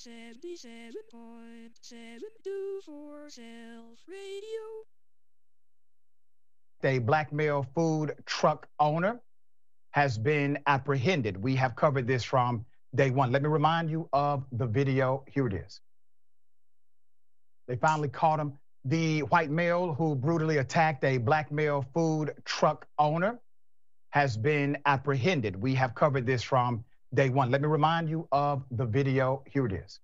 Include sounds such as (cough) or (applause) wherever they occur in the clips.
77.724 Self Radio. A black male food truck owner has been apprehended. We have covered this from day one. Let me remind you of the video. Here it is. They finally caught him. The white male who brutally attacked a black male food truck owner has been apprehended. We have covered this from day one. Let me remind you of the video. Here it is.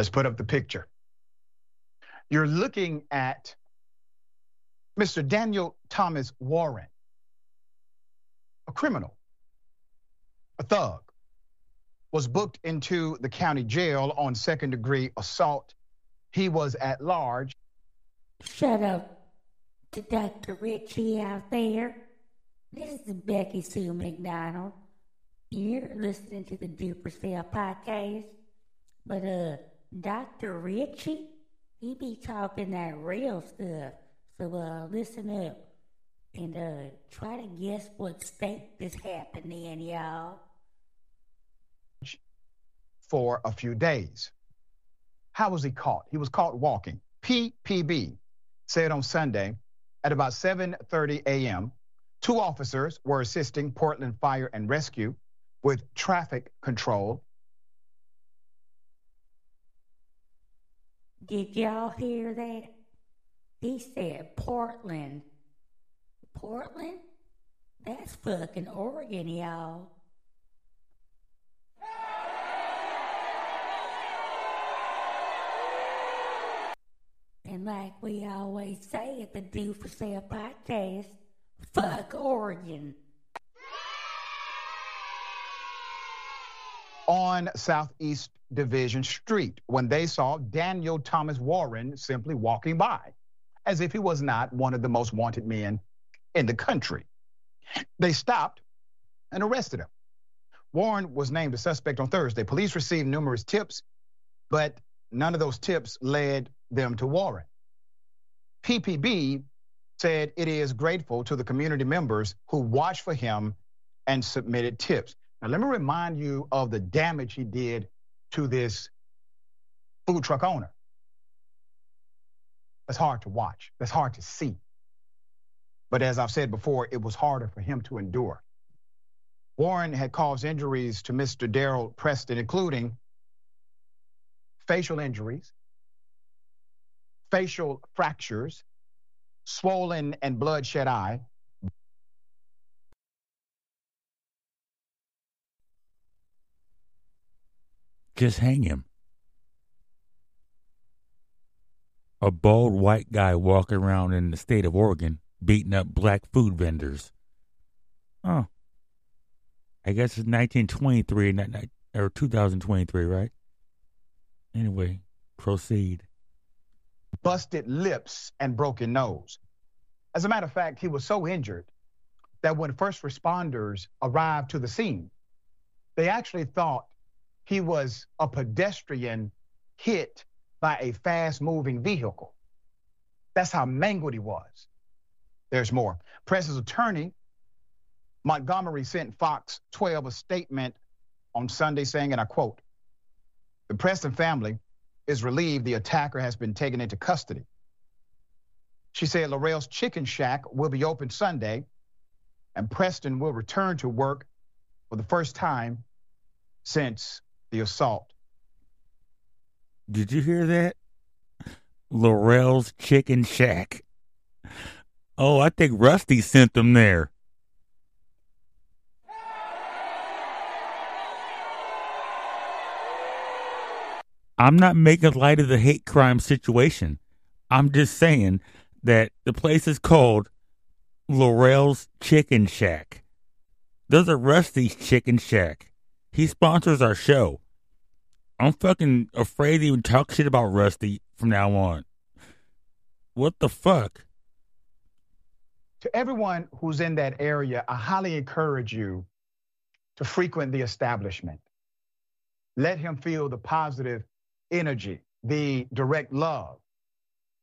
Let's put up the picture. You're looking at Mr. Daniel Thomas Warren, a criminal, a thug, was booked into the county jail on second degree assault. He was at large. Shut up to Dr. Richie out there. This is Becky Sue McDonald. You're listening to the Do For Self podcast. But, uh, Dr. Richie, he be talking that real stuff. So uh, listen up and uh, try to guess what state this happened in, y'all. For a few days. How was he caught? He was caught walking. PPB said on Sunday at about 7:30 a.m. Two officers were assisting Portland Fire and Rescue with traffic control Did y'all hear that? He said Portland. Portland? That's fucking Oregon, y'all. And like we always say at the Do For Self podcast, fuck Oregon. On Southeast Division Street when they saw Daniel Thomas Warren simply walking by, as if he was not one of the most wanted men in the country. They stopped and arrested him. Warren was named a suspect on Thursday. Police received numerous tips, but none of those tips led them to Warren. PPB said it is grateful to the community members who watched for him and submitted tips. Now, let me remind you of the damage he did to this food truck owner. That's hard to watch, that's hard to see. But as I've said before, it was harder for him to endure. Warren had caused injuries to Mr. Daryl Preston, including facial injuries, facial fractures, swollen and bloodshot eye, Just hang him. A bald white guy walking around in the state of Oregon beating up black food vendors. Oh. I guess it's 1923 or 2023, right? Anyway, proceed. Busted lips and broken nose. As a matter of fact, he was so injured that when first responders arrived to the scene, they actually thought he was a pedestrian hit by a fast moving vehicle. That's how mangled he was. There's more. Press's attorney, Montgomery, sent Fox 12 a statement on Sunday saying, and I quote, the Preston family is relieved the attacker has been taken into custody. She said Laurel's Chicken Shack will be open Sunday, and Preston will return to work for the first time since the assault. Did you hear that? Laurel's Chicken Shack. Oh, I think Rusty sent them there. I'm not making light of the hate crime situation. I'm just saying that the place is called Laurel's Chicken Shack. There's a Rusty's Chicken Shack. He sponsors our show. I'm fucking afraid to even talk shit about Rusty from now on. What the fuck? To everyone who's in that area, I highly encourage you to frequent the establishment. Let him feel the positive energy, the direct love.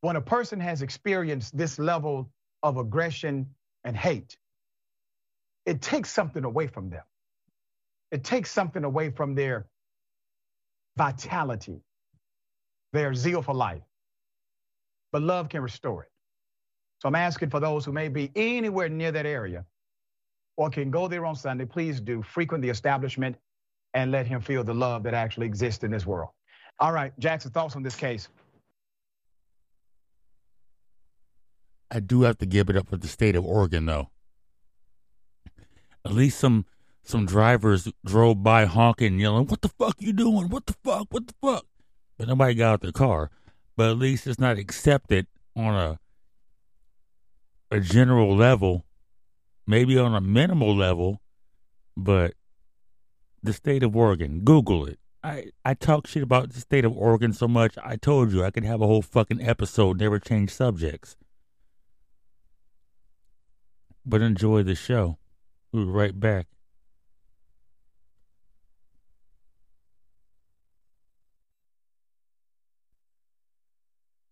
When a person has experienced this level of aggression and hate, it takes something away from them. It takes something away from their vitality, their zeal for life. But love can restore it. So I'm asking for those who may be anywhere near that area or can go there on Sunday, please do frequent the establishment and let him feel the love that actually exists in this world. All right, Jackson, thoughts on this case? I do have to give it up for the state of Oregon, though. At least some some drivers drove by honking, yelling, "What the fuck you doing? What the fuck? What the fuck?" But nobody got out their car. But at least it's not accepted on a a general level, maybe on a minimal level, but the state of Oregon, Google it. I, I talk shit about the state of Oregon so much, I told you I could have a whole fucking episode, never change subjects. But enjoy the show. We'll be right back.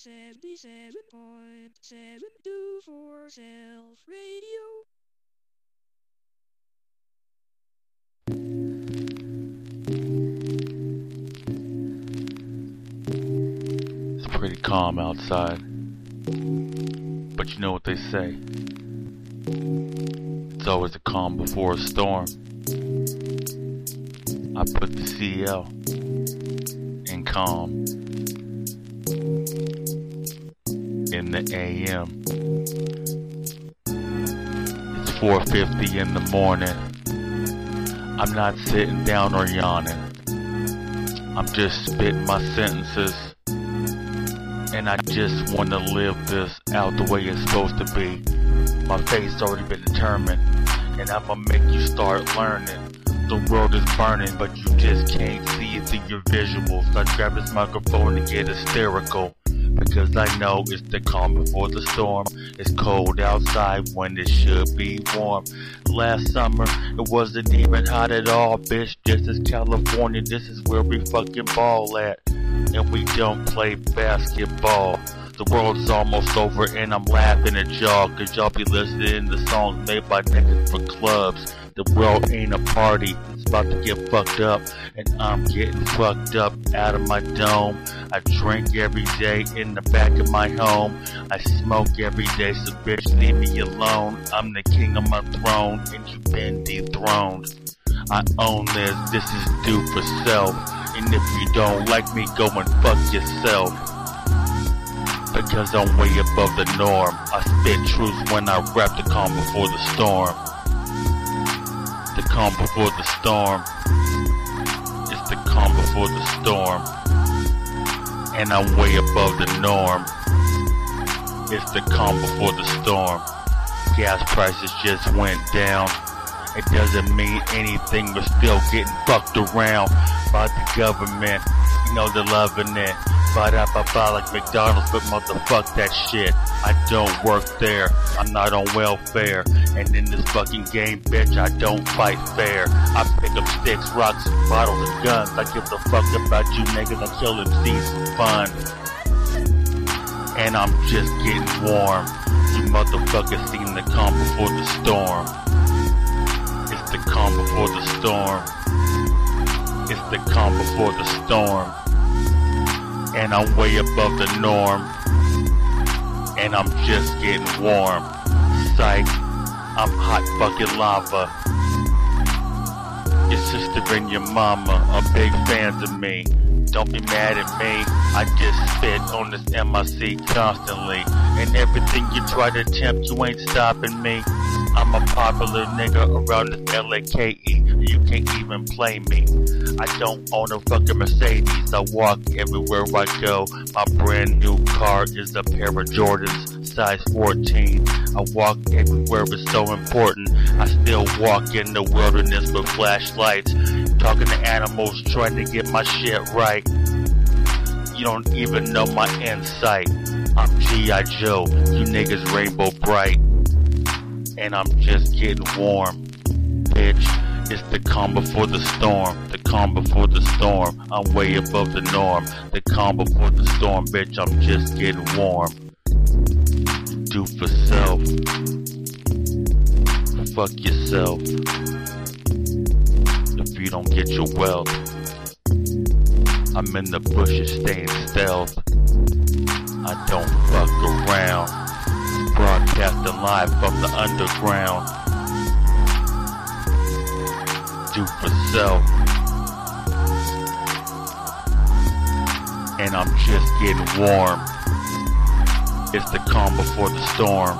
Seventy-seven point seven two four Self Radio. It's pretty calm outside. But you know what they say. It's always a calm before a storm. I put the CL in calm in the AM. It's 4:50 in the morning. I'm not sitting down or yawning. I'm just spitting my sentences. And I just want to live this out the way it's supposed to be. My fate's already been determined. And I'ma make you start learning. The world is burning, but you just can't see it through your visuals. I grab this microphone and get hysterical. Because I know it's the calm before the storm. It's cold outside when it should be warm. Last summer, it wasn't even hot at all, bitch. This is California, this is where we fucking ball at. And we don't play basketball. The world's almost over and I'm laughing at y'all cause y'all be listening to songs made by niggas for clubs. The world ain't a party, it's about to get fucked up and I'm getting fucked up out of my dome. I drink every day in the back of my home. I smoke every day, so bitch leave me alone. I'm the king of my throne and you've been dethroned. I own this, this is due for self. And if you don't like me, go and fuck yourself because I'm way above the norm. I spit truth when I rap the calm before the storm. It's the calm before the storm. It's the calm before the storm. And I'm way above the norm. It's the calm before the storm. Gas prices just went down. It doesn't mean anything, but still getting fucked around by the government. You know they're loving it. Ba like McDonald's, but motherfuck that shit. I don't work there. I'm not on welfare. And in this fucking game, bitch, I don't fight fair. I pick up sticks, rocks, bottles, and guns. I give a fuck about you niggas. I kill MCs for fun. And I'm just getting warm. You motherfuckers seen the calm before the storm. It's the calm before the storm. It's the calm before the storm. And I'm way above the norm. And I'm just getting warm. Psych, I'm hot fucking lava. Your sister and your mama are big fans of me. Don't be mad at me. I just spit on this MIC constantly. And everything you try to attempt, you ain't stopping me. I'm a popular nigga around this LAKE. You can't even play me. I don't own a fucking Mercedes. I walk everywhere I go. My brand new car is a pair of Jordans, size 14. I walk everywhere, it's so important. I still walk in the wilderness with flashlights. Talking to animals, trying to get my shit right. You don't even know my insight. I'm G.I. Joe, you niggas Rainbow Brite. And I'm just getting warm, bitch. It's the calm before the storm, the calm before the storm. I'm way above the norm, the calm before the storm, bitch. I'm just getting warm. Do for self. Fuck yourself. If you don't get your wealth. I'm in the bushes staying stealth. I don't fuck around. Live from the underground. Do for self. And I'm just getting warm. It's the calm before the storm.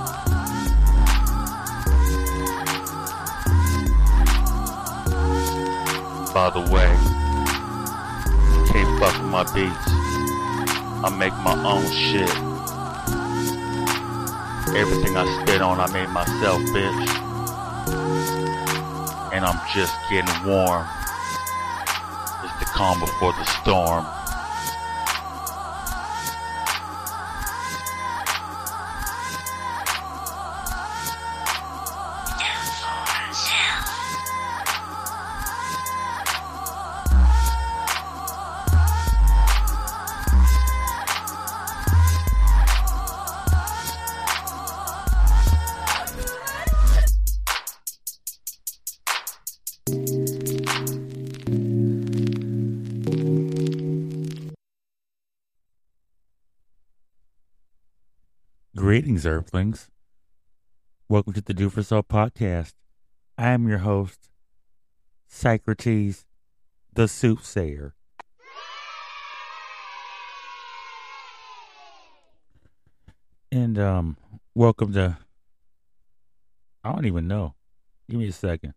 By the way, can't fuck with my beats. I make my own shit. Everything I spit on, I made myself, bitch. And I'm just getting warm. It's the calm before the storm. Greetings, Earthlings. Welcome to the Do For Self podcast. I am your host, Socrates, the soothsayer. And um, welcome to. I don't even know. Give me a second.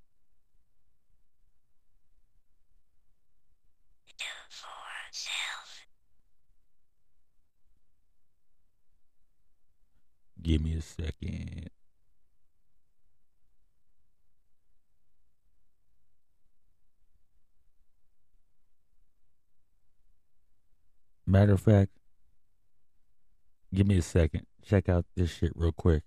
Give me a second. Matter of fact, give me a second. Check out this shit real quick.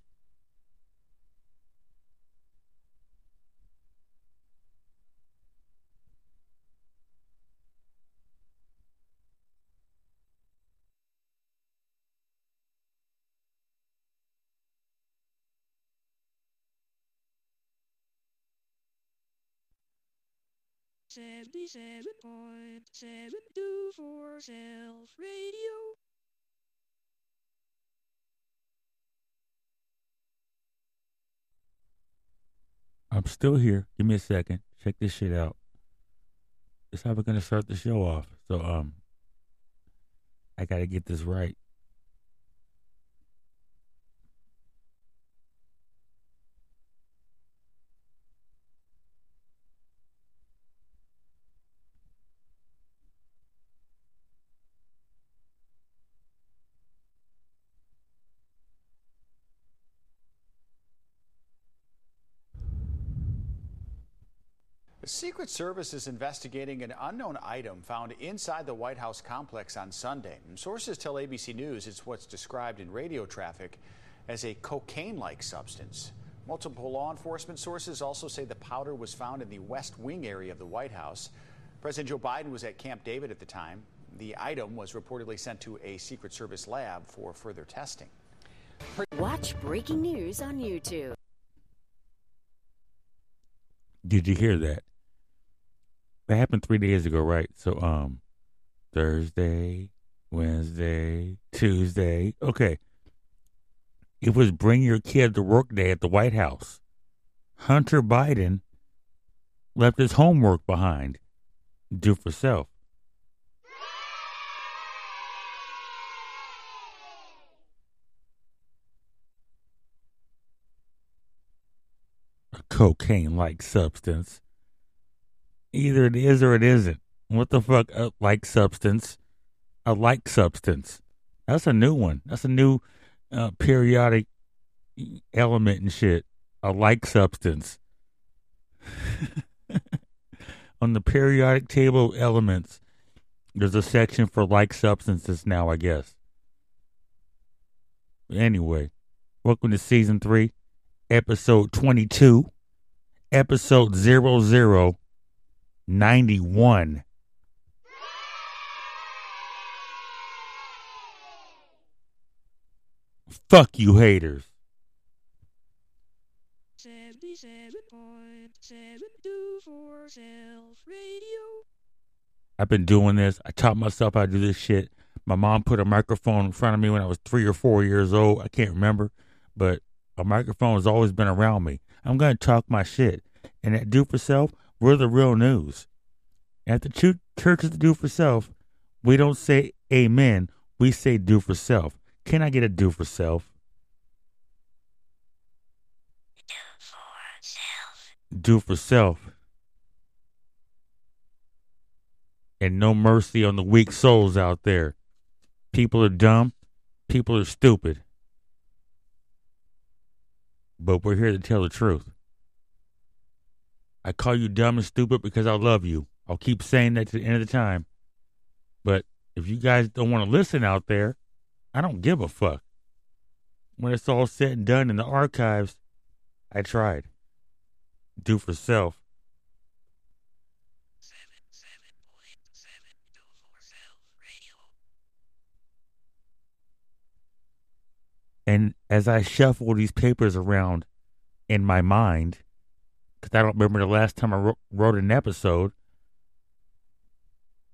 Self Radio. I'm still here. Give me a second. Check this shit out. This is how we're gonna start the show off. So um I gotta get this right. The Secret Service is investigating an unknown item found inside the White House complex on Sunday. Sources tell ABC News it's what's described in radio traffic as a cocaine like substance. Multiple law enforcement sources also say the powder was found in the West Wing area of the White House. President Joe Biden was at Camp David at the time. The item was reportedly sent to a Secret Service lab for further testing. Watch breaking news on YouTube. Did you hear that? That happened three days ago, right? So, um, Thursday, Wednesday, Tuesday. Okay. It was Bring Your Kid to Work Day at the White House. Hunter Biden left his homework behind. Do for self. A cocaine like substance. Either it is or it isn't. What the fuck? A like substance. A like substance. That's a new one. That's a new uh, periodic element and shit. A like substance. (laughs) on the periodic table of elements, there's a section for like substances now, I guess. Anyway, welcome to season three, episode 22, episode 0091. Fuck you, haters. 77.724 Self Radio. I've been doing this. I taught myself how to do this shit. My mom put a microphone in front of me when I was three or four years old. I can't remember, but a microphone has always been around me. I'm going to talk my shit. And at Do For Self, we're the real news. At the chu- church the Do For Self, we don't say amen. We say do for self. Can I get a do for self? Do for self. And no mercy on the weak souls out there. People are dumb. People are stupid. But we're here to tell the truth. I call you dumb and stupid because I love you. I'll keep saying that to the end of the time. But if you guys don't want to listen out there, I don't give a fuck. When it's all said and done in the archives, I tried. Do for self. And as I shuffle these papers around in my mind, because I don't remember the last time I wrote, wrote an episode,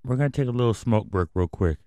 we're going to take a little smoke break real quick.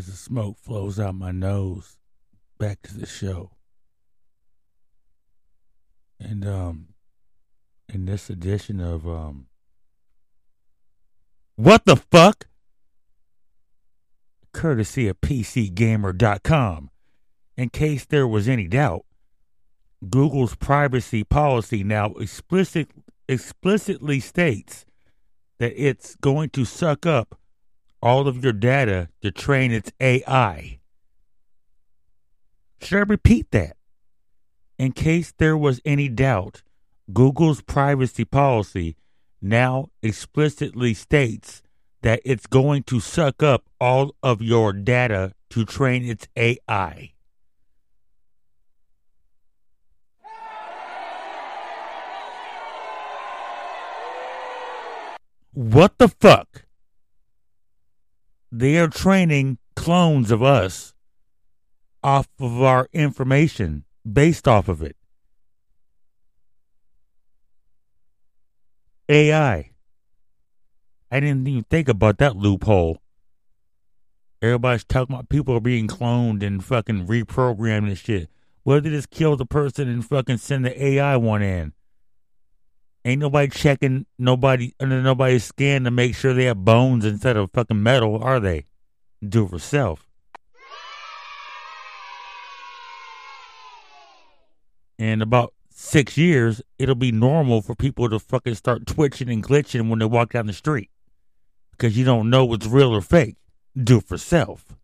As the smoke flows out my nose back to the show. And um in this edition of um What the fuck? Courtesy of PCGamer.com. In case there was any doubt, Google's privacy policy now explicit, explicitly states that it's going to suck up all of your data to train its AI. Should I repeat that? In case there was any doubt, Google's privacy policy now explicitly states that it's going to suck up all of your data to train its AI. What the fuck? They are training clones of us off of our information based off of it. AI. I didn't even think about that loophole. Everybody's talking about people are being cloned and fucking reprogrammed and shit. What if they just kill the person and fucking send the AI one in? Ain't nobody checking nobody under nobody's skin to make sure they have bones instead of fucking metal, are they? Do it for self. In about six years, it'll be normal for people to fucking start twitching and glitching when they walk down the street. Because you don't know what's real or fake. Do it for self.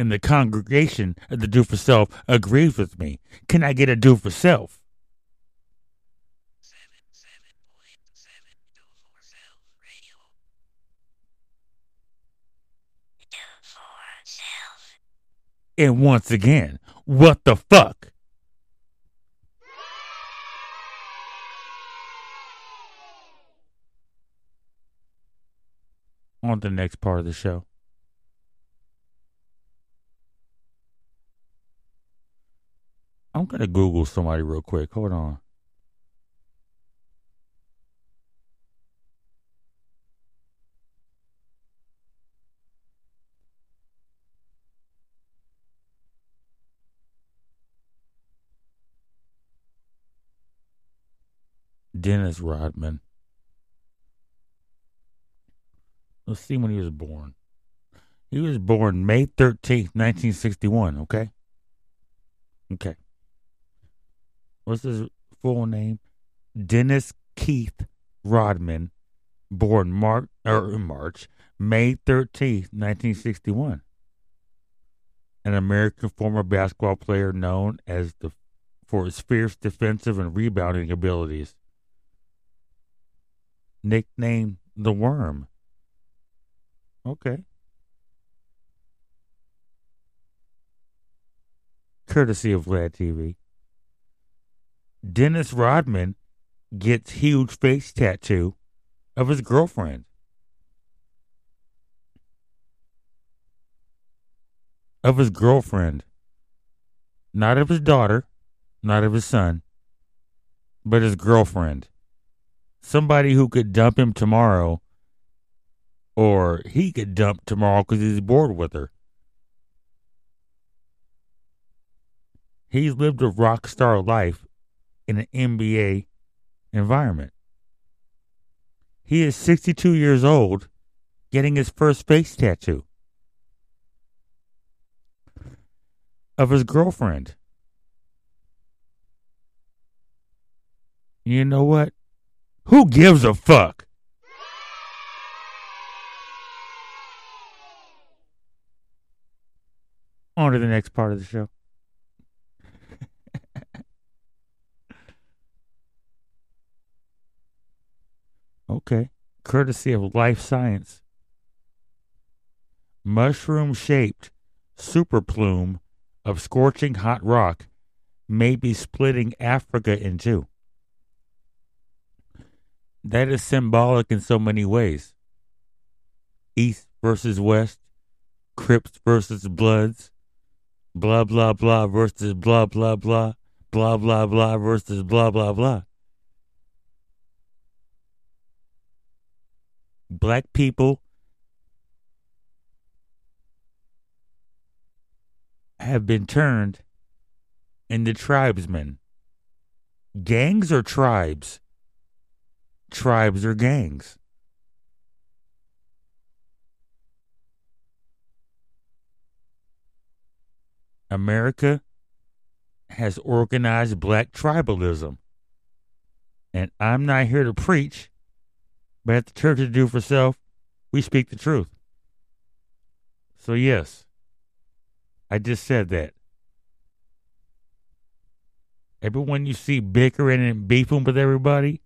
And the congregation of the do for self agrees with me. Can I get a do for self? And once again, what the fuck? On the next part of the show. Gonna Google somebody real quick. Hold on. Dennis Rodman. Let's see when he was born. He was born May 13th, 1961, okay? Okay what's his full name? Dennis Keith Rodman, born March er, or March, May 13th, 1961. An American former basketball player known as the for his fierce defensive and rebounding abilities. Nicknamed the Worm. Okay. Courtesy of Vlad TV. Dennis Rodman gets huge face tattoo of his girlfriend. Of his girlfriend. Not of his daughter, not of his son, but his girlfriend. Somebody who could dump him tomorrow, or he could dump tomorrow because he's bored with her. He's lived a rock star life in an NBA environment. He is 62 years old getting his first face tattoo of his girlfriend. You know what? Who gives a fuck? On to the next part of the show. Okay. Courtesy of Live Science. Mushroom shaped super plume of scorching hot rock may be splitting Africa in two. That is symbolic in so many ways. East versus West, Crips versus Bloods, blah blah blah versus blah blah blah, blah blah blah versus blah blah blah. Black people have been turned into tribesmen. Gangs or tribes? Tribes or gangs? America has organized black tribalism. And I'm not here to preach, but at the church to do for self, we speak the truth. So, yes, I just said that. Everyone you see bickering and beefing with everybody,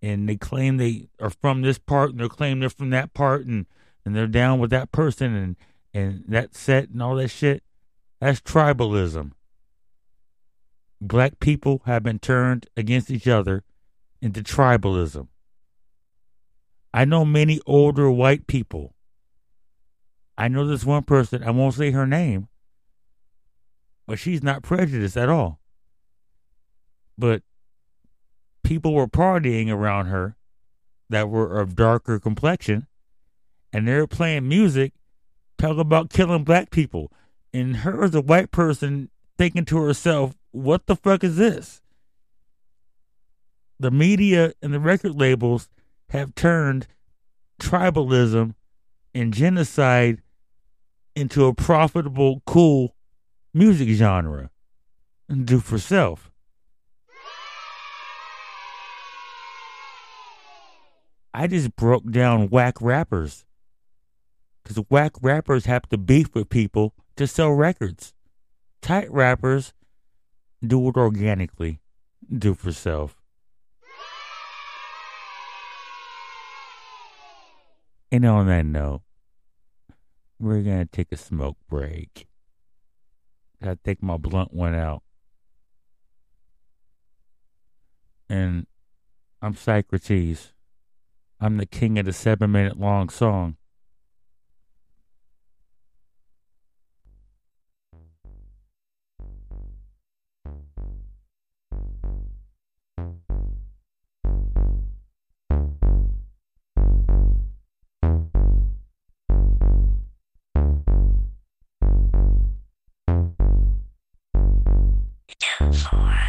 and they claim they are from this part, and they claim they're from that part, and, and they're down with that person and, and that set and all that shit, that's tribalism. Black people have been turned against each other into tribalism. I know many older white people. I know this one person, I won't say her name, but she's not prejudiced at all. But people were partying around her that were of darker complexion, and they were playing music talking about killing black people. And her as a white person thinking to herself, what the fuck is this? The media and the record labels have turned tribalism and genocide into a profitable, cool music genre and do for self. I just broke down whack rappers. Because whack rappers have to beef with people to sell records. Tight rappers do it organically, do for self. And on that note, we're going to take a smoke break. Gotta take my blunt one out. And I'm Socrates. I'm the king of the seven minute long song.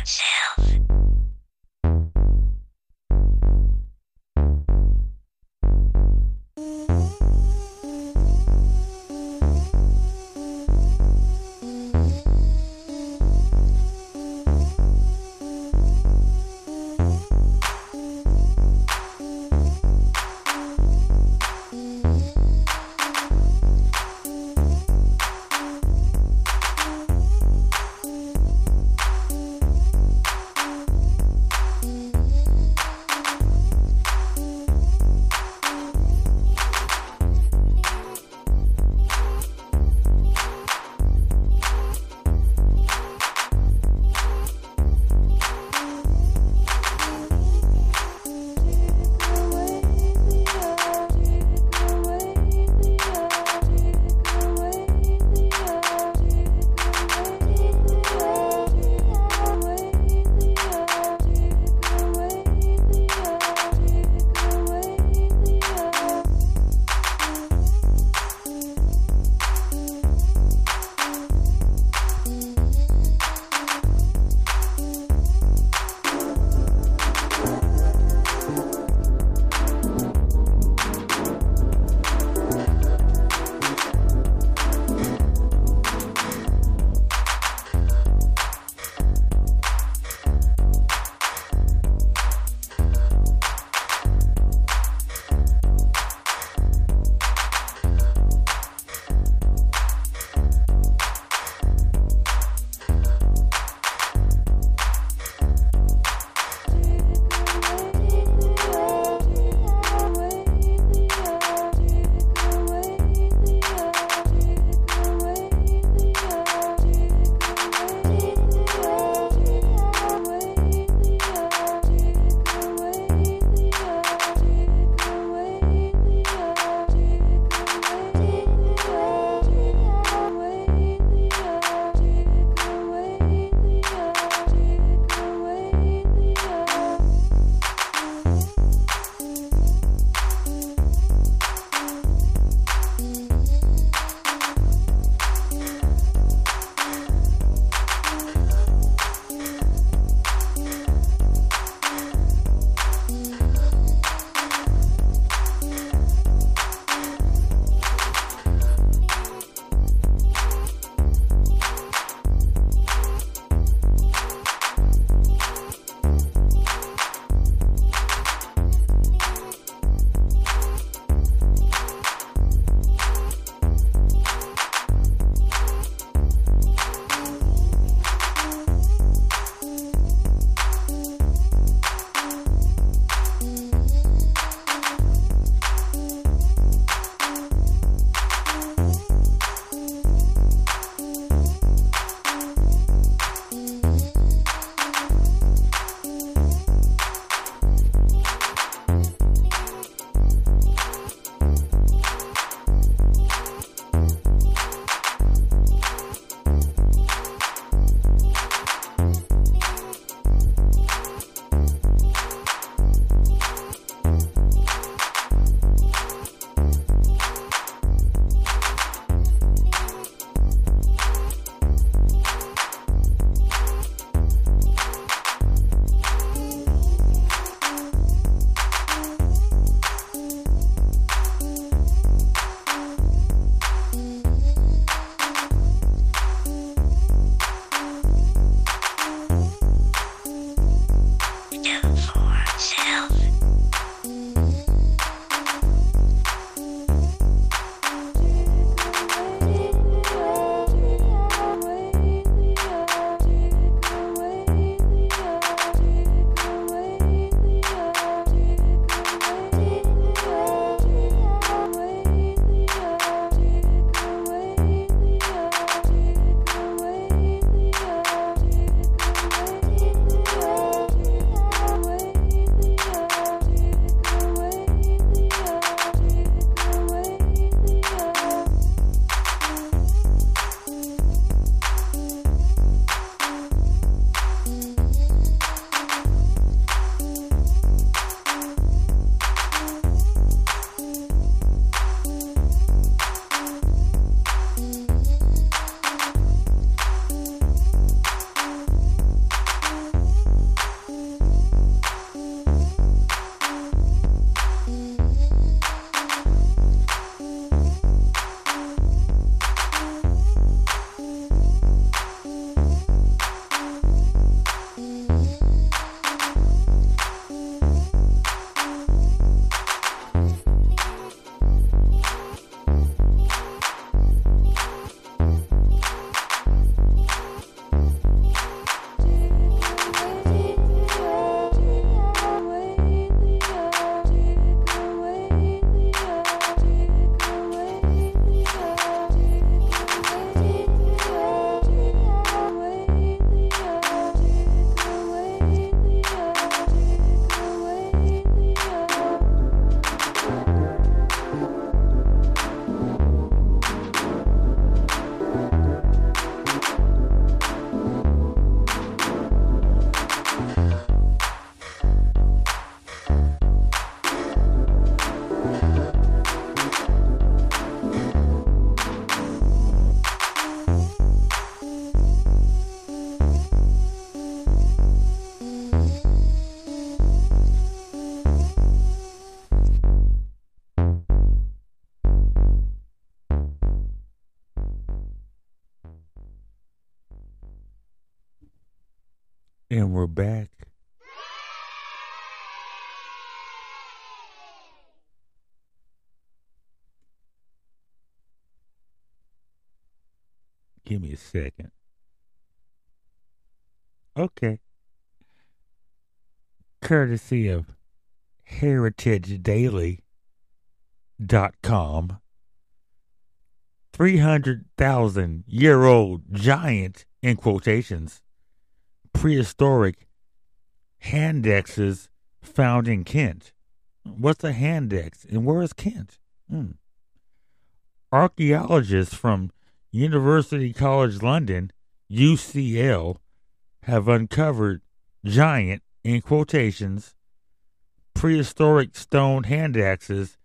chill. Back. Give me a second. Okay. Courtesy of heritagedaily.com. 300,000 year old giant, in quotations, prehistoric handexes found in Kent. What's a handex and where is Kent? Hmm. Archaeologists from University College London, UCL, have uncovered giant, in quotations, prehistoric stone hand axes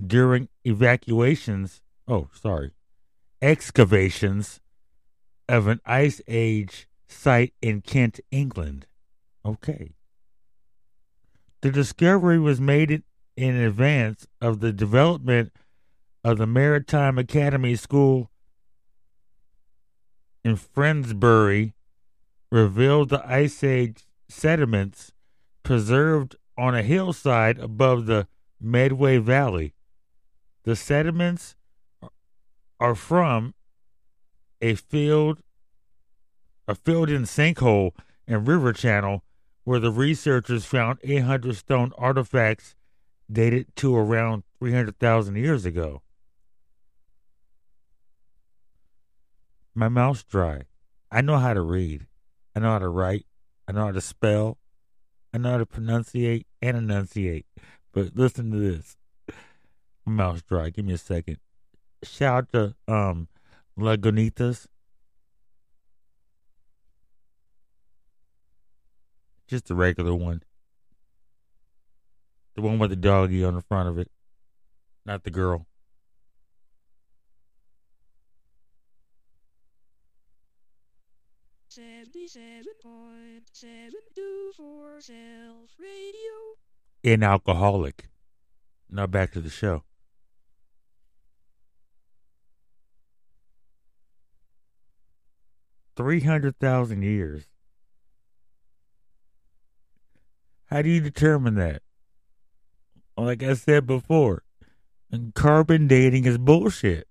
during evacuations. Oh, sorry, excavations of an Ice Age site in Kent, England. Okay. The discovery was made in advance of the development of the Maritime Academy School in Frindsbury revealed the Ice Age sediments preserved on a hillside above the Medway Valley. The sediments are from a field a filled in sinkhole and river channel where the researchers found 800 stone artifacts dated to around 300,000 years ago. My mouth's dry. I know how to read. I know how to write. I know how to spell. I know how to pronunciate and enunciate. But listen to this. My mouth's dry. Give me a second. Shout out to um Lagunitas. Just the regular one. The one with the doggy on the front of it. Not the girl. Seventy-seven point seven Do For Self Radio. In alcoholic. Now back to the show. Three hundred thousand years. How do you determine that? Like I said before, carbon dating is bullshit.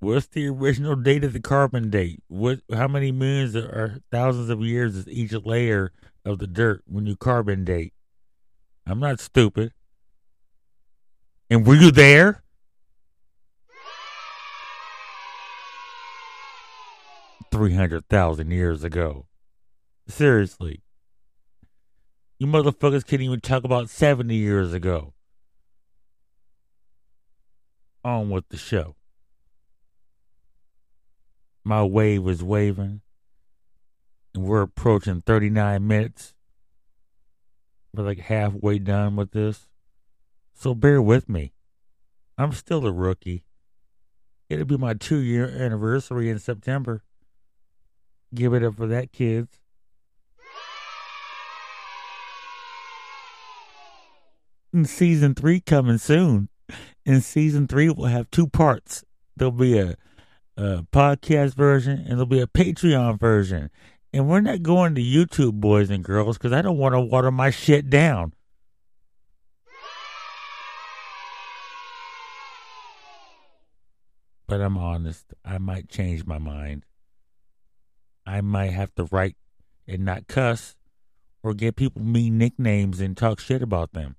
What's the original date of the carbon date? What? How many millions or thousands of years is each layer of the dirt when you carbon date? I'm not stupid. And were you there? Three hundred thousand years ago. Seriously. You motherfuckers can't even talk about 70 years ago. On with the show. My wave is waving, and we're approaching 39 minutes. We're like halfway done with this. So bear with me. I'm still a rookie. It'll be my two year anniversary in September. Give it up for that, kids. Season three coming soon. In season three, we'll have two parts. There'll be a, a podcast version and there'll be a Patreon version. And we're not going to YouTube, boys and girls, because I don't want to water my shit down. But I'm honest, I might change my mind. I might have to write and not cuss or give people mean nicknames and talk shit about them.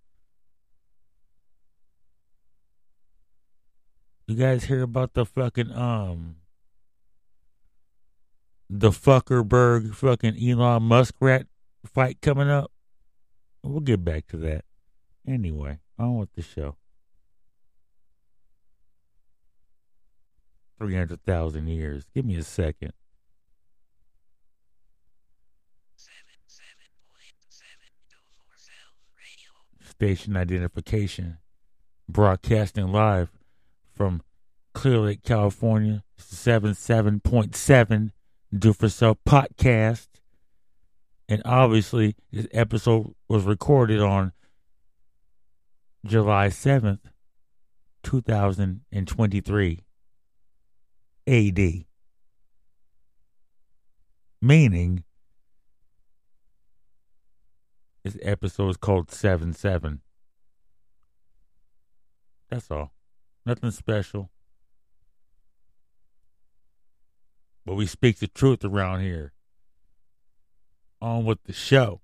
You guys hear about the fucking um the Fuckerberg fucking Elon Muskrat fight coming up? We'll get back to that. Anyway, on with the show. Three hundred thousand years. Give me a second. Station identification. Broadcasting live from Clear Lake, California. 77.7 Do For Self podcast. And obviously, this episode was recorded on July 7th, 2023 AD. Meaning This episode is called 7 7. That's all. Nothing special. But we speak the truth around here. On with the show.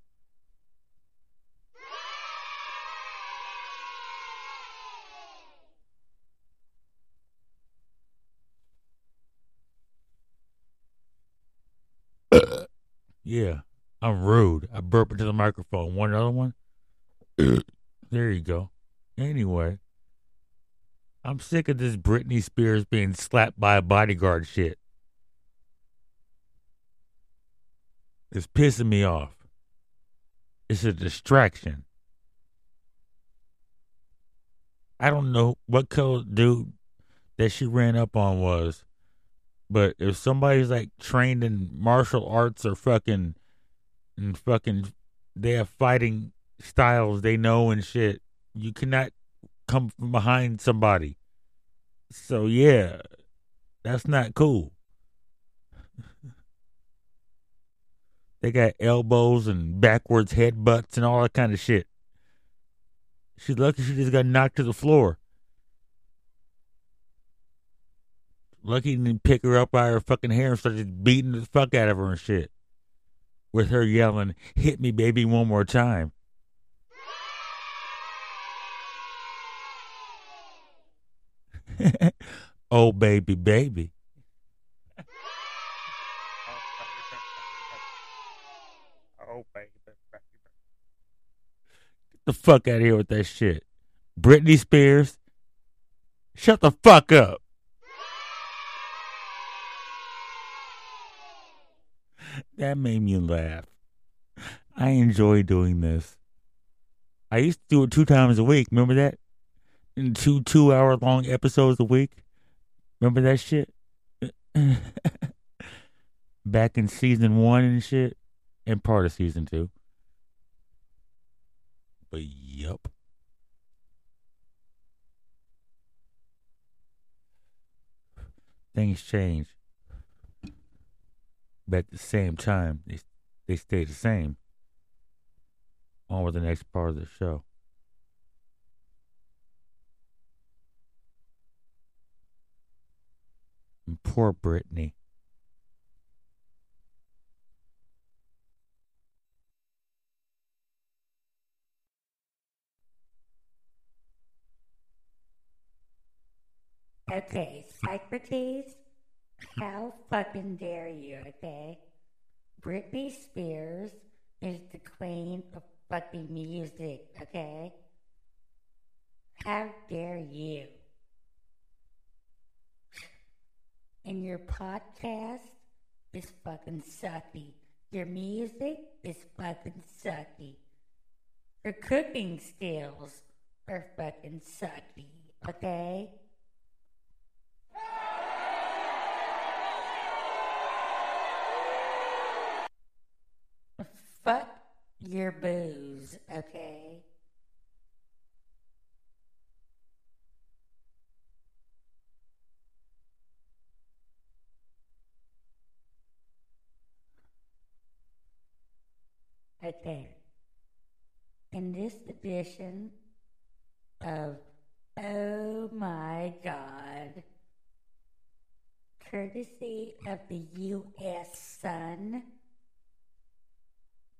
(coughs) yeah, I'm rude. I burp into the microphone. One other one? there you go. Anyway, I'm sick of this Britney Spears being slapped by a bodyguard shit. It's pissing me off. It's a distraction. I don't know what color dude that she ran up on was, but if somebody's like trained in martial arts or fucking and fucking they have fighting styles they know and shit, you cannot come from behind somebody. So yeah, that's not cool. (laughs) They got elbows and backwards headbutts and all that kind of shit. She's lucky she just got knocked to the floor. Lucky didn't pick her up by her fucking hair and started beating the fuck out of her and shit. With her yelling, hit me, baby, one more time. (laughs) oh, baby, baby. Oh, baby, baby. Get the fuck out of here with that shit. Britney Spears, shut the fuck up. That made me laugh. I enjoy doing this. I used to do it two times a week. Remember that? Two two hour long episodes a week. Remember that shit? (laughs) Back in season one and shit, and part of season two. But yup. Things change. But at the same time, they they stay the same. On with the next part of the show. And poor Brittany. Okay, Socrates, how fucking dare you, okay? Britney Spears is the queen of fucking music, okay? How dare you? And your podcast is fucking sucky. Your music is fucking sucky. Your cooking skills are fucking sucky, okay? Fuck your booze, okay? Okay. In this edition of Oh My God, courtesy of the U.S. Sun,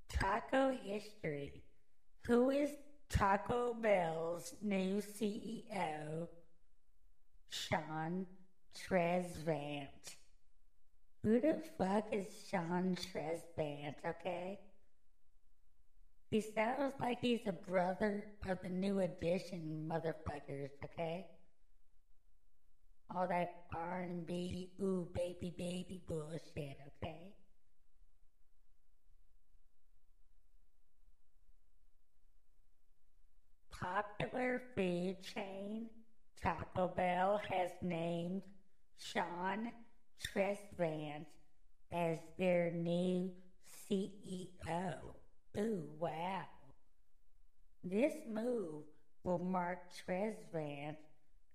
Taco History. Who is Taco Bell's new CEO? Sean Tresvant. Who the fuck is Sean Tresvant, okay? He sounds like he's a brother of the new edition motherfuckers, okay? All that R&B, ooh, baby, baby bullshit, okay? popular food chain Taco Bell has named Sean Tresvant as their new CEO. Ooh, wow. This move will mark Tresvant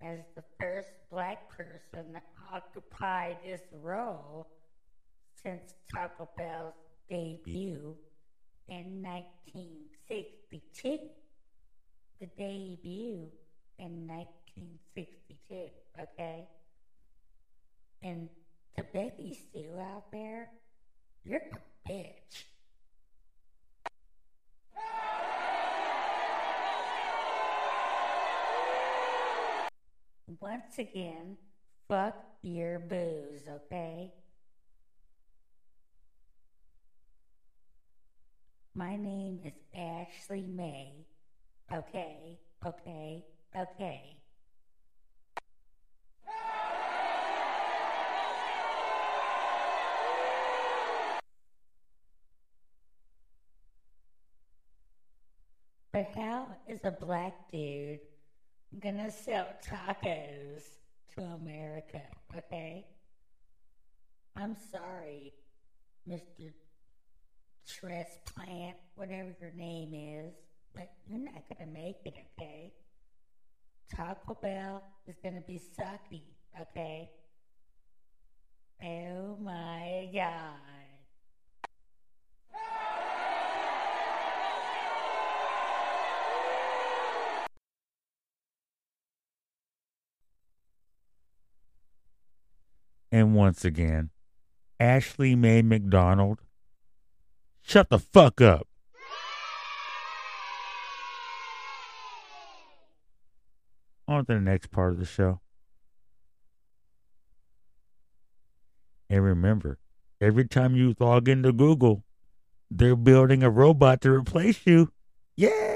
as the first black person to occupy this role since Taco Bell's debut in 1962. The debut in 1962, okay? And to Becky Sue out there, you're a bitch. Once again, fuck your booze, okay? My name is Ashley May. Okay, okay, okay. But how is a black dude gonna sell tacos to America, okay? I'm sorry, Mr. Transplant, whatever your name is, but you're not gonna make it, okay? Taco Bell is gonna be sucky, okay? Oh my god. And once again, Ashley Mae McDonald, shut the fuck up. On to the next part of the show. And remember, every time you log into Google, they're building a robot to replace you. Yay!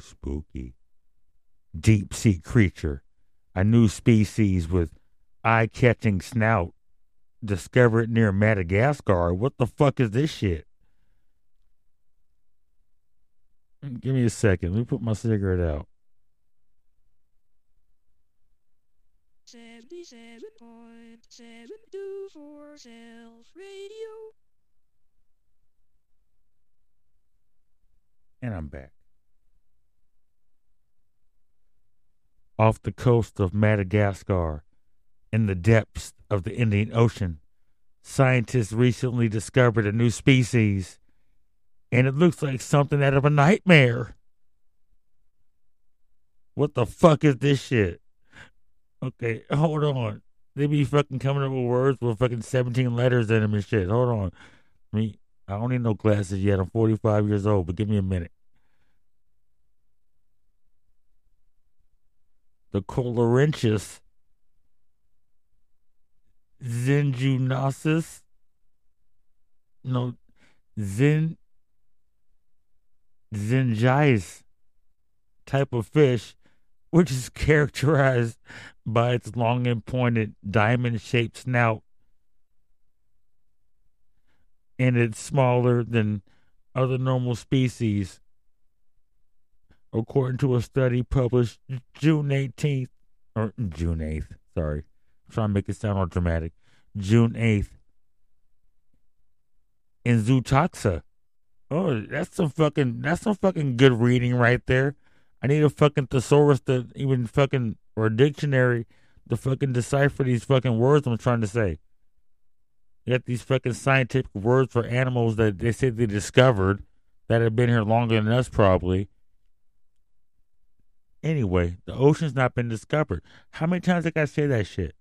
Spooky. Deep sea creature. A new species with eye catching snout. Discovered near Madagascar. What the fuck is this shit? Give me a second. Let me put my cigarette out. 77.724 Self Radio. And I'm back. Off the coast of Madagascar, in the depths of the Indian Ocean, scientists recently discovered a new species, and it looks like something out of a nightmare. What the fuck is this shit? Okay, hold on. They be fucking coming up with words with fucking 17 letters in them and shit. Hold on. I mean, I don't need no glasses yet. I'm 45 years old, but give me a minute. The Colorenchus Zinjunasis. No, Zin Zingice type of fish, which is characterized by its long and pointed diamond shaped snout and it's smaller than other normal species. According to a study published June 18th, or June 8th, sorry, I'm trying to make it sound all dramatic, June 8th, in Zootaxa. Oh, that's some fucking, that's some fucking good reading right there. I need a fucking thesaurus to even fucking, or a dictionary to fucking decipher these fucking words I'm trying to say. You got these fucking scientific words for animals that they say they discovered that have been here longer than us, probably. Anyway, the ocean's not been discovered. How many times did I say that shit?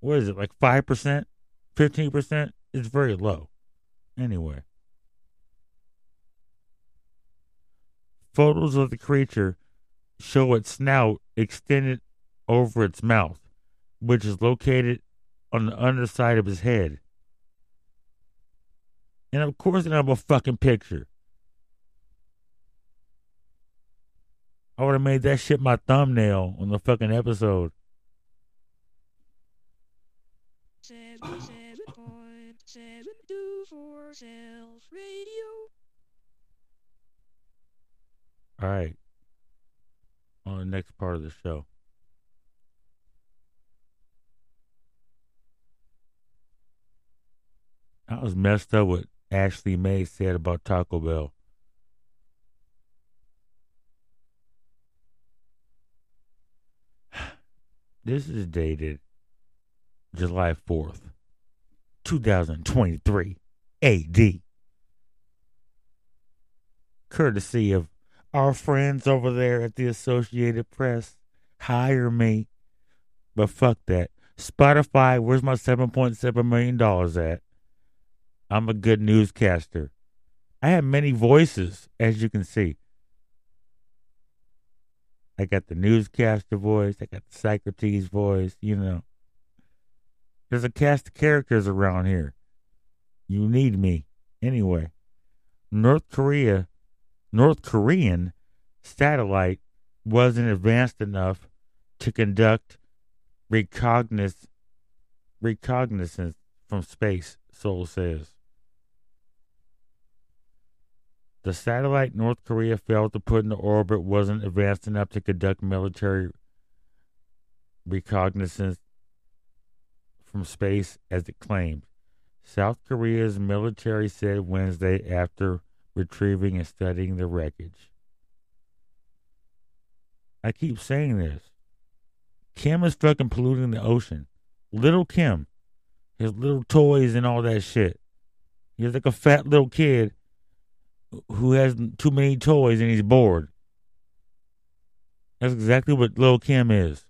What is it, like 5%? 15%? It's very low. Anyway. Photos of the creature show its snout extended over its mouth, which is located on the underside of his head. And of course, I have a fucking picture. I would have made that shit my thumbnail on the fucking episode. 77.724 Self Radio. All right. On the next part of the show. I was messed up what Ashley May said about Taco Bell. This is dated July 4th, 2023 AD. Courtesy of our friends over there at the Associated Press. Hire me. But fuck that. Spotify, where's my $7.7 million at? I'm a good newscaster. I have many voices, as you can see. I got the newscaster voice, I got the Socrates voice, you know. There's a cast of characters around here. You need me. Anyway, North Korea, North Korean satellite wasn't advanced enough to conduct recogniz- recognizance from space, Seoul says. The satellite North Korea failed to put into orbit wasn't advanced enough to conduct military reconnaissance from space as it claimed. South Korea's military said Wednesday after retrieving and studying the wreckage. I keep saying this. Kim is fucking polluting the ocean. Little Kim. His little toys and all that shit. He's like a fat little kid who has too many toys and he's bored. That's exactly what Lil Kim is.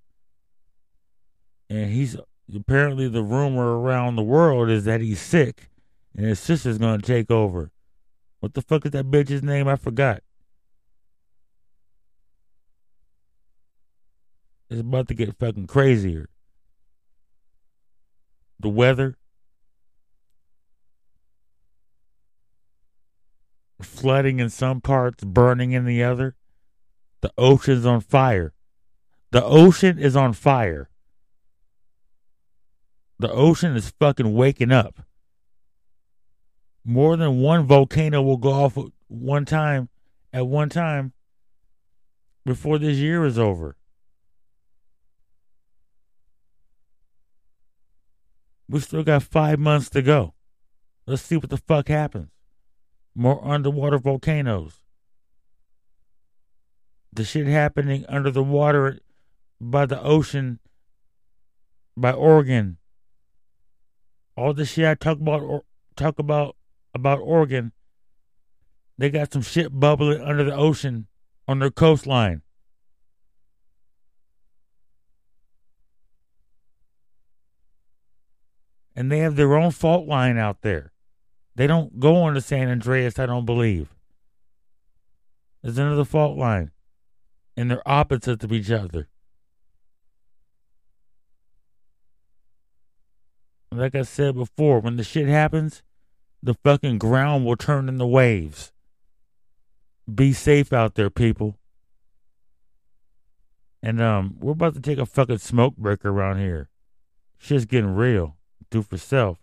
And he's apparently the rumor around the world is that he's sick and his sister's gonna take over. What the fuck is that bitch's name? I forgot. It's about to get fucking crazier. The weather, flooding in some parts, burning in the other. The ocean's on fire. The ocean is on fire. The ocean is fucking waking up. More than one volcano will go off one time at one time before this year is over. We still got five months to go. Let's see what the fuck happens. More underwater volcanoes. The shit happening under the water by the ocean, by Oregon. All the shit I talk about, or, talk about about Oregon. They got some shit bubbling under the ocean on their coastline. And they have their own fault line out there. They don't go on to San Andreas, I don't believe. There's another fault line. And they're opposites of each other. Like I said before, when the shit happens, the fucking ground will turn into waves. Be safe out there, people. And um, we're about to take a fucking smoke break around here. Shit's getting real. Do for self.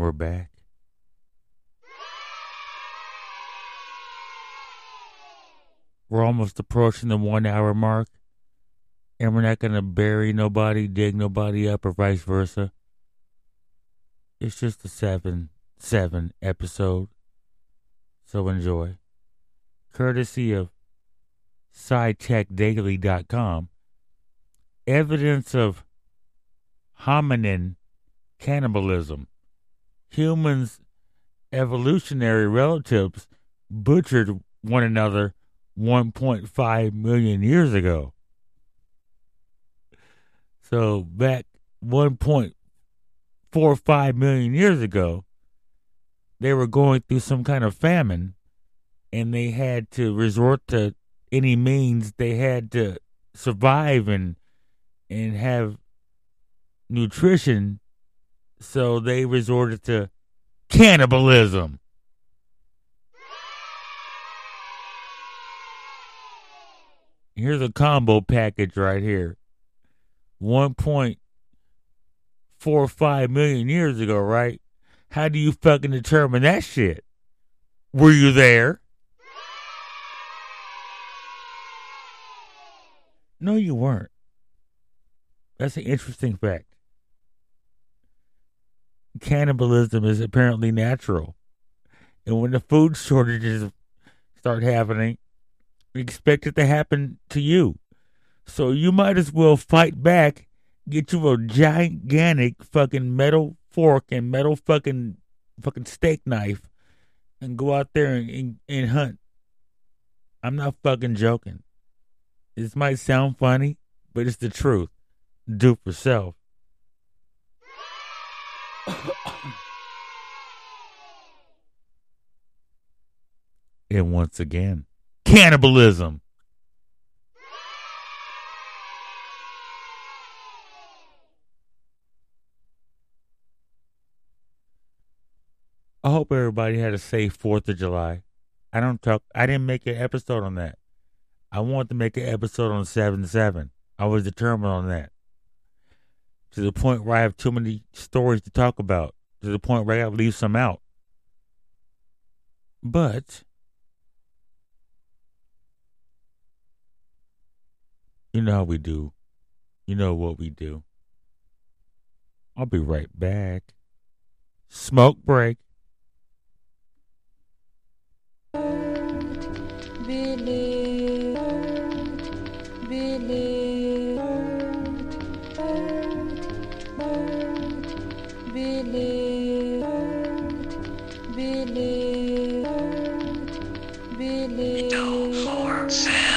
We're back. We're almost approaching the one hour mark. And we're not going to bury nobody, dig nobody up, or vice versa. It's just a 7 7 episode. So enjoy. Courtesy of SciTechDaily.com. Evidence of hominin cannibalism. Humans' evolutionary relatives butchered one another 1.5 million years ago. So back 1.45 million years ago, they were going through some kind of famine and they had to resort to any means they had to survive and and have nutrition so they resorted to cannibalism. Here's a combo package right here. 1.45 million years ago right? How do you fucking determine that shit? Were you there? No, you weren't. That's an interesting fact. Cannibalism is apparently natural. And when the food shortages start happening, expect it to happen to you. So you might as well fight back, get you a gigantic fucking metal fork and metal fucking fucking steak knife and go out there and, and, and hunt. I'm not fucking joking. This might sound funny, but it's the truth. Do for self. (coughs) and once again, cannibalism. I hope everybody had a safe Fourth of July. I don't talk. I didn't make an episode on that. I wanted to make an episode on 7 7. I was determined on that. To the point where I have too many stories to talk about. To the point where I got to leave some out. But, you know how we do. You know what we do. I'll be right back. Smoke break. believed, believed. Ito for sale.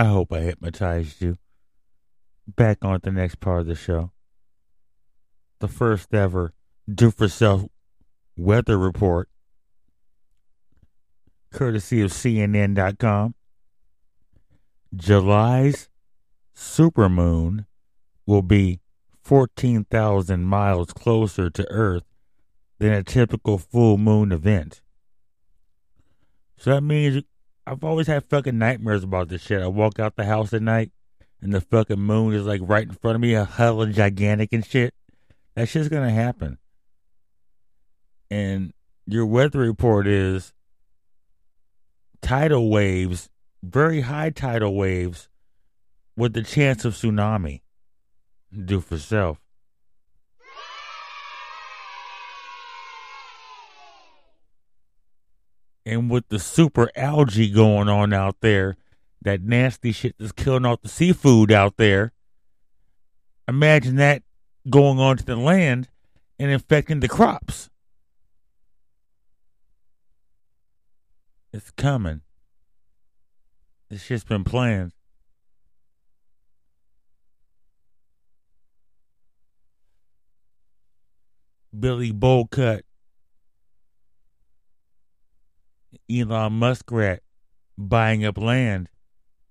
I hope I hypnotized you. Back on the next part of the show. The first ever do for self weather report, courtesy of CNN.com. July's supermoon will be 14,000 miles closer to Earth than a typical full moon event. So that means I've always had fucking nightmares about this shit. I walk out the house at night and the fucking moon is like right in front of me, a hella gigantic and shit. That shit's gonna happen. And your weather report is tidal waves, very high tidal waves, with the chance of tsunami. Do for self. And with the super algae going on out there, that nasty shit that's killing off the seafood out there, imagine that going onto the land and infecting the crops. It's coming. This shit's been planned. Billy Bowcut, Elon Muskrat buying up land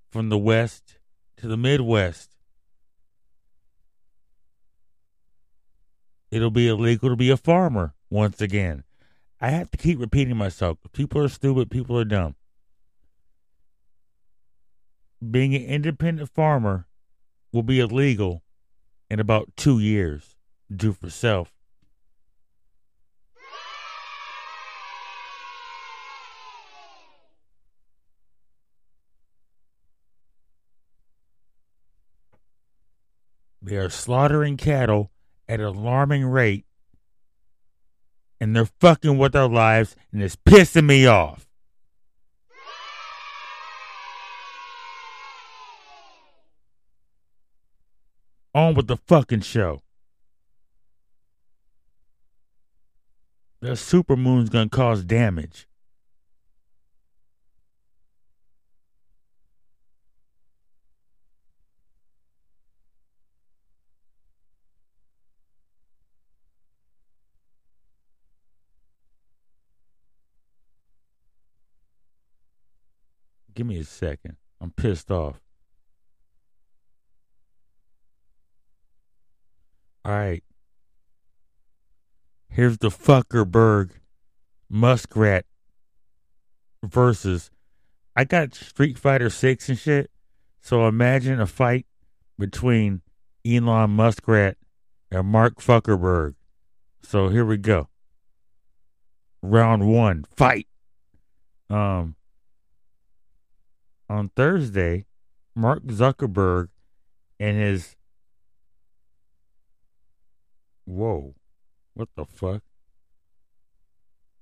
from the West to the Midwest. It'll be illegal to be a farmer once again. I have to keep repeating myself. People are stupid, people are dumb. Being an independent farmer will be illegal in about two years. Do for self. They are slaughtering cattle at an alarming rate, and they're fucking with our lives, and it's pissing me off. On with the fucking show. The supermoon's gonna cause damage. Give me a second. I'm pissed off. All right. Here's the Fuckerberg Muskrat versus. I got Street Fighter 6 and shit. So imagine a fight between Elon Muskrat and Mark Fuckerberg. So here we go. Round one, fight. Um, on Thursday, Mark Zuckerberg and his Whoa. What the fuck?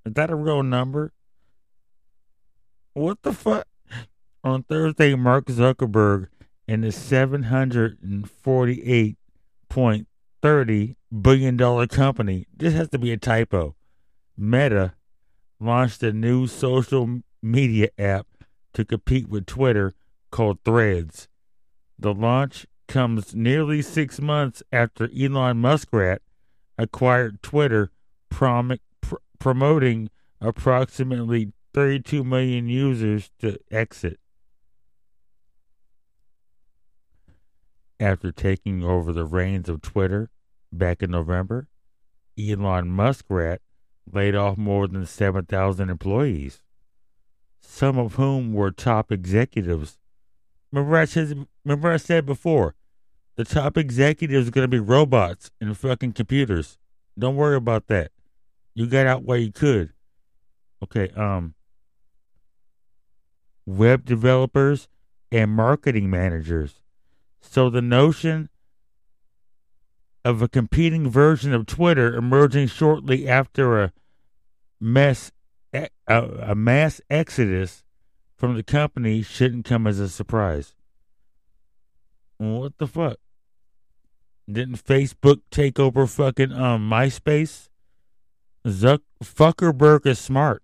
Is that a real number? What the fuck? On Thursday, Mark Zuckerberg and his $748.30 billion company, this has to be a typo, Meta, launched a new social media app to compete with Twitter called Threads. The launch comes nearly six months after Elon Muskrat acquired Twitter, prom- pr- promoting approximately 32 million users to exit. After taking over the reins of Twitter back in November, Elon Muskrat laid off more than 7,000 employees some of whom were top executives. Remember I said, remember I said before, the top executives are going to be robots and fucking computers. Don't worry about that. You got out while you could. Okay, um, web developers and marketing managers. So the notion of a competing version of Twitter emerging shortly after a mess a, a mass exodus from the company shouldn't come as a surprise. What the fuck? Didn't Facebook take over fucking um MySpace? Zuck Fuckerberg is smart.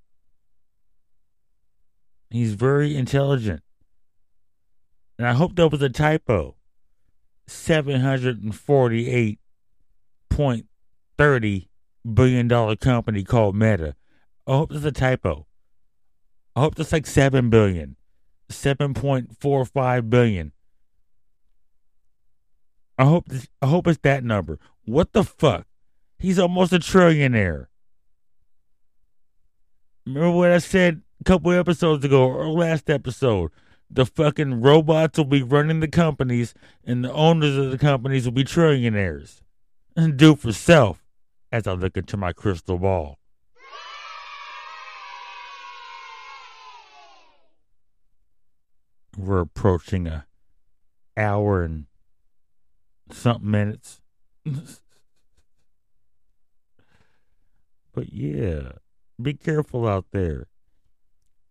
He's very intelligent. And I hope that was a typo. Seven hundred and forty-eight point thirty billion dollar company called Meta. I hope that's a typo. I hope that's like seven billion. Seven point four five billion. I hope this, I hope it's that number. What the fuck? He's almost a trillionaire. Remember what I said a couple episodes ago or last episode? The fucking robots will be running the companies and the owners of the companies will be trillionaires. And do for self as I look into my crystal ball. We're approaching a hour and something minutes. but yeah, be careful out there.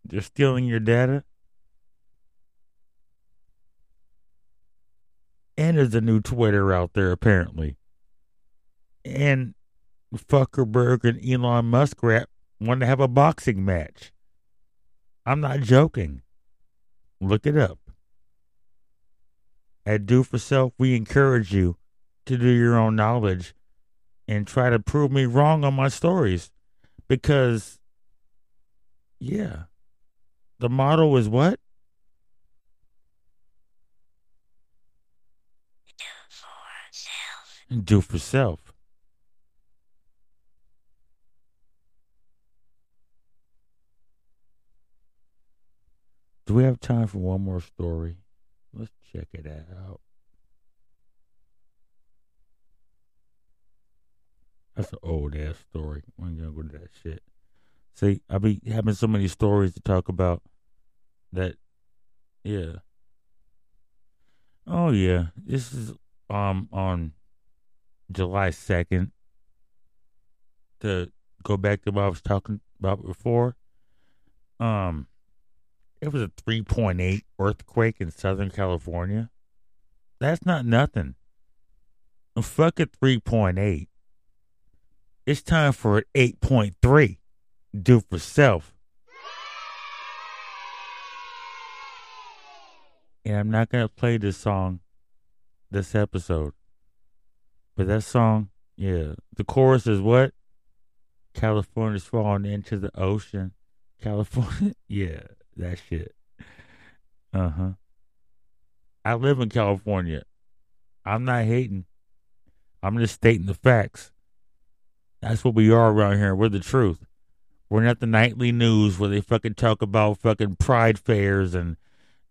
They're stealing your data. And there's a new Twitter out there, apparently. And Zuckerberg and Elon Musk want to have a boxing match. I'm not joking. Look it up. At Do for Self, we encourage you to do your own knowledge and try to prove me wrong on my stories. Because, yeah, the motto is what? Do for self. Do we have time for one more story? Let's check it out. That's an old ass story. We ain't gonna go to that shit. See, I be having so many stories to talk about that yeah. Oh yeah. This is um on July second. To go back to what I was talking about before. Um it was a 3.8 earthquake in Southern California. That's not nothing. Fuck a 3.8. It's time for an 8.3. Do for self. And I'm not going to play this song this episode. But that song, yeah. The chorus is what? California's falling into the ocean. California, (laughs) yeah that shit. Uh huh. I live in California. I'm not hating. I'm just stating the facts. That's what we are around here. We're the truth. We're not the nightly news where they fucking talk about fucking pride fairs and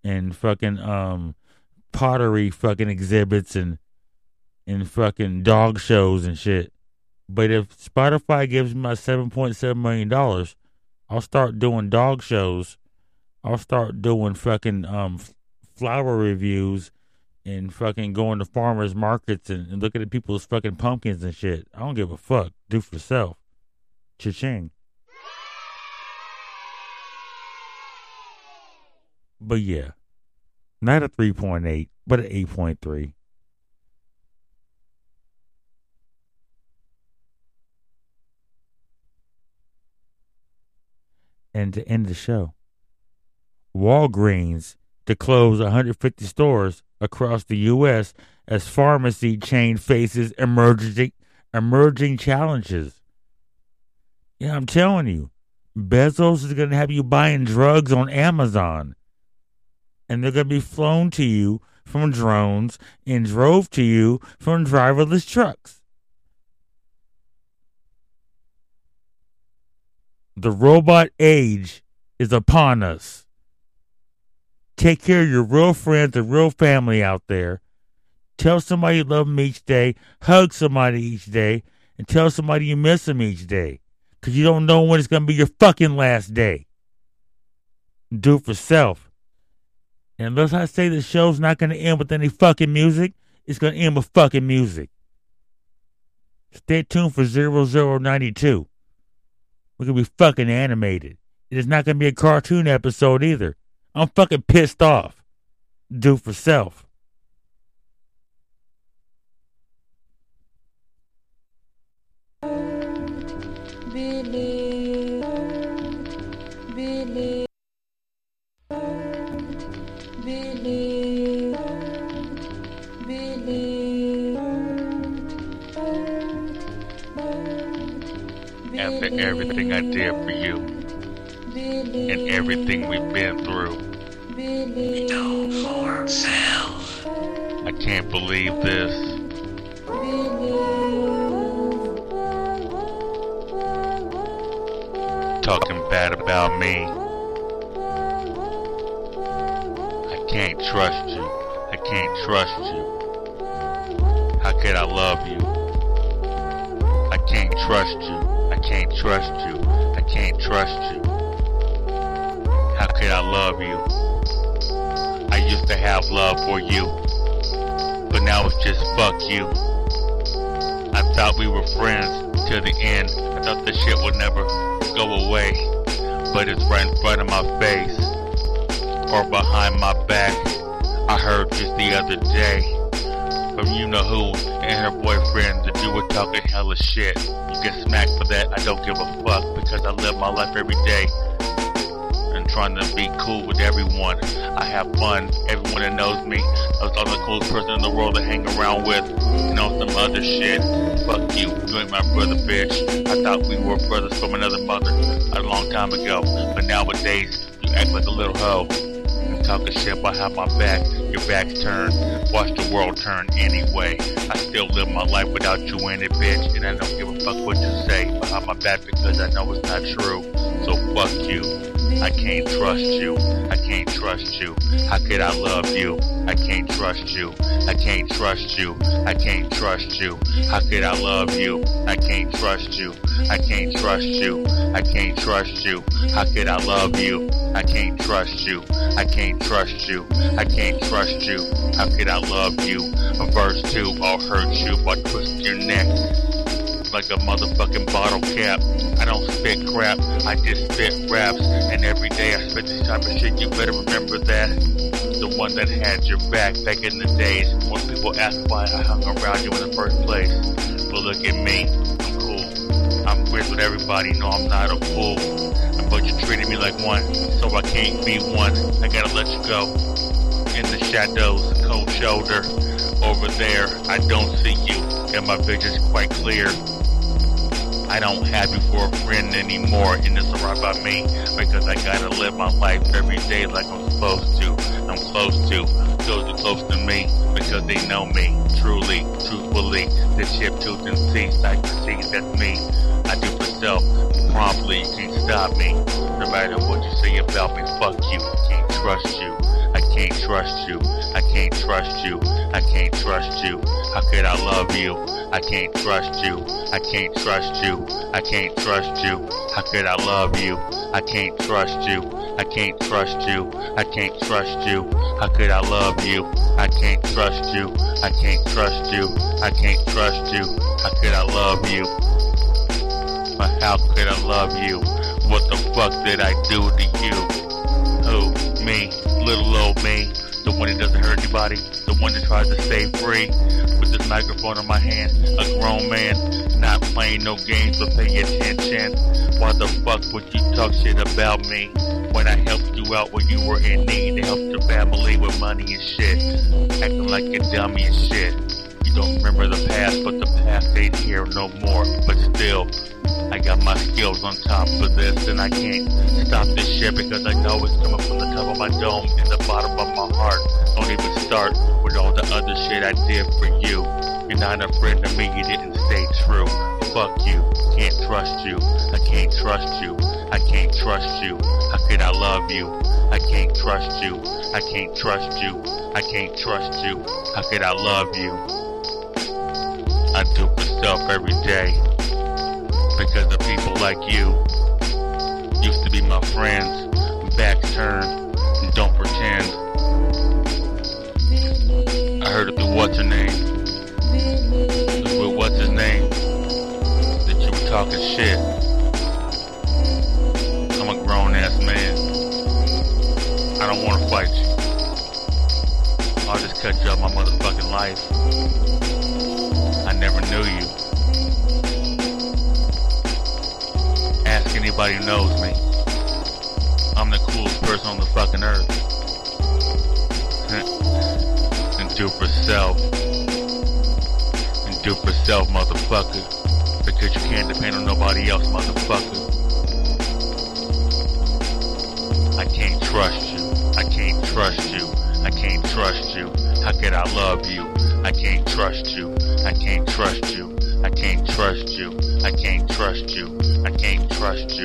and fucking um pottery fucking exhibits and and fucking dog shows and shit. But if Spotify gives me my seven point seven million dollars, I'll start doing dog shows I'll start doing fucking um flower reviews and fucking going to farmers markets and, and looking at people's fucking pumpkins and shit. I don't give a fuck. Do for self. Cha-ching. But yeah, not a 3.8, but an 8.3. And to end the show, Walgreens to close 150 stores across the U.S. as pharmacy chain faces emerging emerging challenges. Yeah, I'm telling you, Bezos is going to have you buying drugs on Amazon, and they're going to be flown to you from drones and drove to you from driverless trucks. The robot age is upon us. Take care of your real friends and real family out there. Tell somebody you love them each day. Hug somebody each day. And tell somebody you miss them each day. Because you don't know when it's going to be your fucking last day. Do for self. And unless I say the show's not going to end with any fucking music, it's going to end with fucking music. Stay tuned for 0092. We're going to be fucking animated. It is not going to be a cartoon episode either. I'm fucking pissed off. Do for self. After everything I did for you and everything we've been through, Do for self. I can't believe this. Talking bad about me. I can't trust you. I can't trust you. How could I love you? I can't trust you. I can't trust you. I can't trust you. Could I love you? I used to have love for you, but now it's just fuck you. I thought we were friends till the end. I thought this shit would never go away, but it's right in front of my face or behind my back. I heard just the other day from you know who and her boyfriend that you were talking hella shit. You get smacked for that. I don't give a fuck because I live my life every day trying to be cool with everyone. I have fun. Everyone that knows me, I'm the coolest person in the world to hang around with. You know some other shit. Fuck you. You ain't my brother, bitch. I thought we were brothers from another mother a long time ago, but nowadays you act like a little hoe. And talking shit behind my back. Your back's turned. Watch the world turn anyway. I still live my life without you in it, bitch. And I don't give a fuck what you say behind my back because I know it's not true. So fuck you. I can't trust you. I can't trust you. How could I love you? I can't trust you. I can't trust you. I can't trust you. How could I love you? I can't trust you. I can't trust you. I can't trust you. How could I love you? I can't trust you. I can't trust you. I can't trust you. How could I love you? Verse 2, I'll hurt you by twisting your neck like a motherfucking bottle cap. I don't spit crap, I just spit raps. And every day I spit this type of shit, you better remember that. The one that had your back back in the days when people asked why I hung around you in the first place. But look at me, I'm cool. I'm friends with everybody, no I'm not a fool. But you treated me like one, so I can't be one. I gotta let you go. In the shadows, cold shoulder. Over there, I don't see you, and my vision's quite clear. I don't have you for a friend anymore, and it's alright by me because I gotta live my life every day like I'm supposed to. I'm close to those who close to me because they know me truly, truthfully. The chip tooth and cease, I can see that's me. I do for self promptly, you stop me. No matter what you say about me, fuck you. I can't trust you. I can't trust you. I can't trust you. I can't trust you. How could I love you? I can't trust you. I can't trust you. I can't trust you. How could I love you? I can't trust you. I can't trust you. I can't trust you. How could I love you? I can't trust you. I can't trust you. I can't trust you. How could I love you? But how could I love you? What the fuck did I do to you? Who? Me? Little old me? The one that doesn't hurt anybody? The one that tries to stay free? With this microphone in my hand, a grown man, not playing no games but pay attention. Why the fuck would you talk shit about me? When I helped you out when you were in need, to help your family with money and shit. Acting like a dummy and shit. Don't remember the past, but the past ain't here no more. But still, I got my skills on top of this, and I can't stop this shit because I know it's coming from the top of my dome and the bottom of my heart. Don't even start with all the other shit I did for you. You're not a friend to me, you didn't stay true. Fuck you, can't trust you. I can't trust you. I can't trust you. How could I love you? I can't trust you. I can't trust you. I can't trust you. How could I love you? I do for self every day because of people like you. Used to be my friends, Back turned, don't pretend. I heard it through what's her name? With what's his name? That you were talking shit. I'm a grown ass man. I don't want to fight you. I'll just cut you out my motherfucking life. Who knows me. I'm the coolest person on the fucking earth. (laughs) and do for self. And do for self, motherfucker. Because you can't depend on nobody else, motherfucker. I can't trust you. I can't trust you. I can't trust you. How could I love you? I can't trust you. I can't trust you. I can't trust you. I can't trust you. I can't trust you.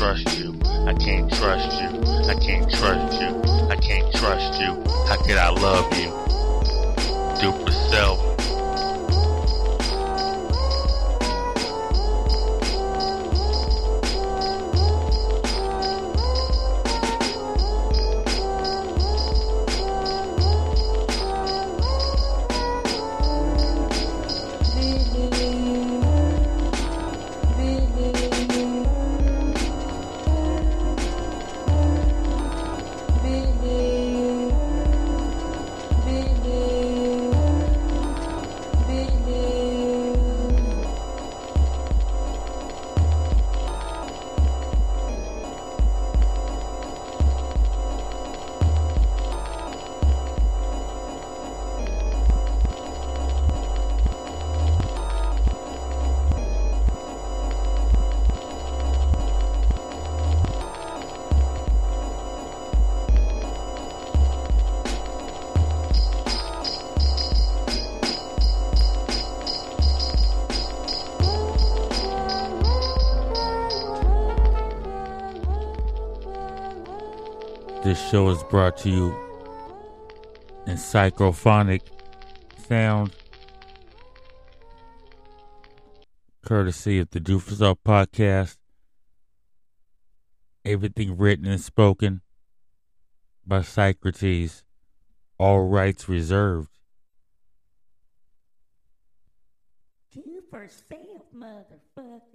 Trust you. I can't trust you. I can't trust you. I can't trust you. How could I love you? Show is brought to you in psychophonic sound, courtesy of the Do for Self podcast. Everything written and spoken by Socrates, all rights reserved. Do for self, motherfucker.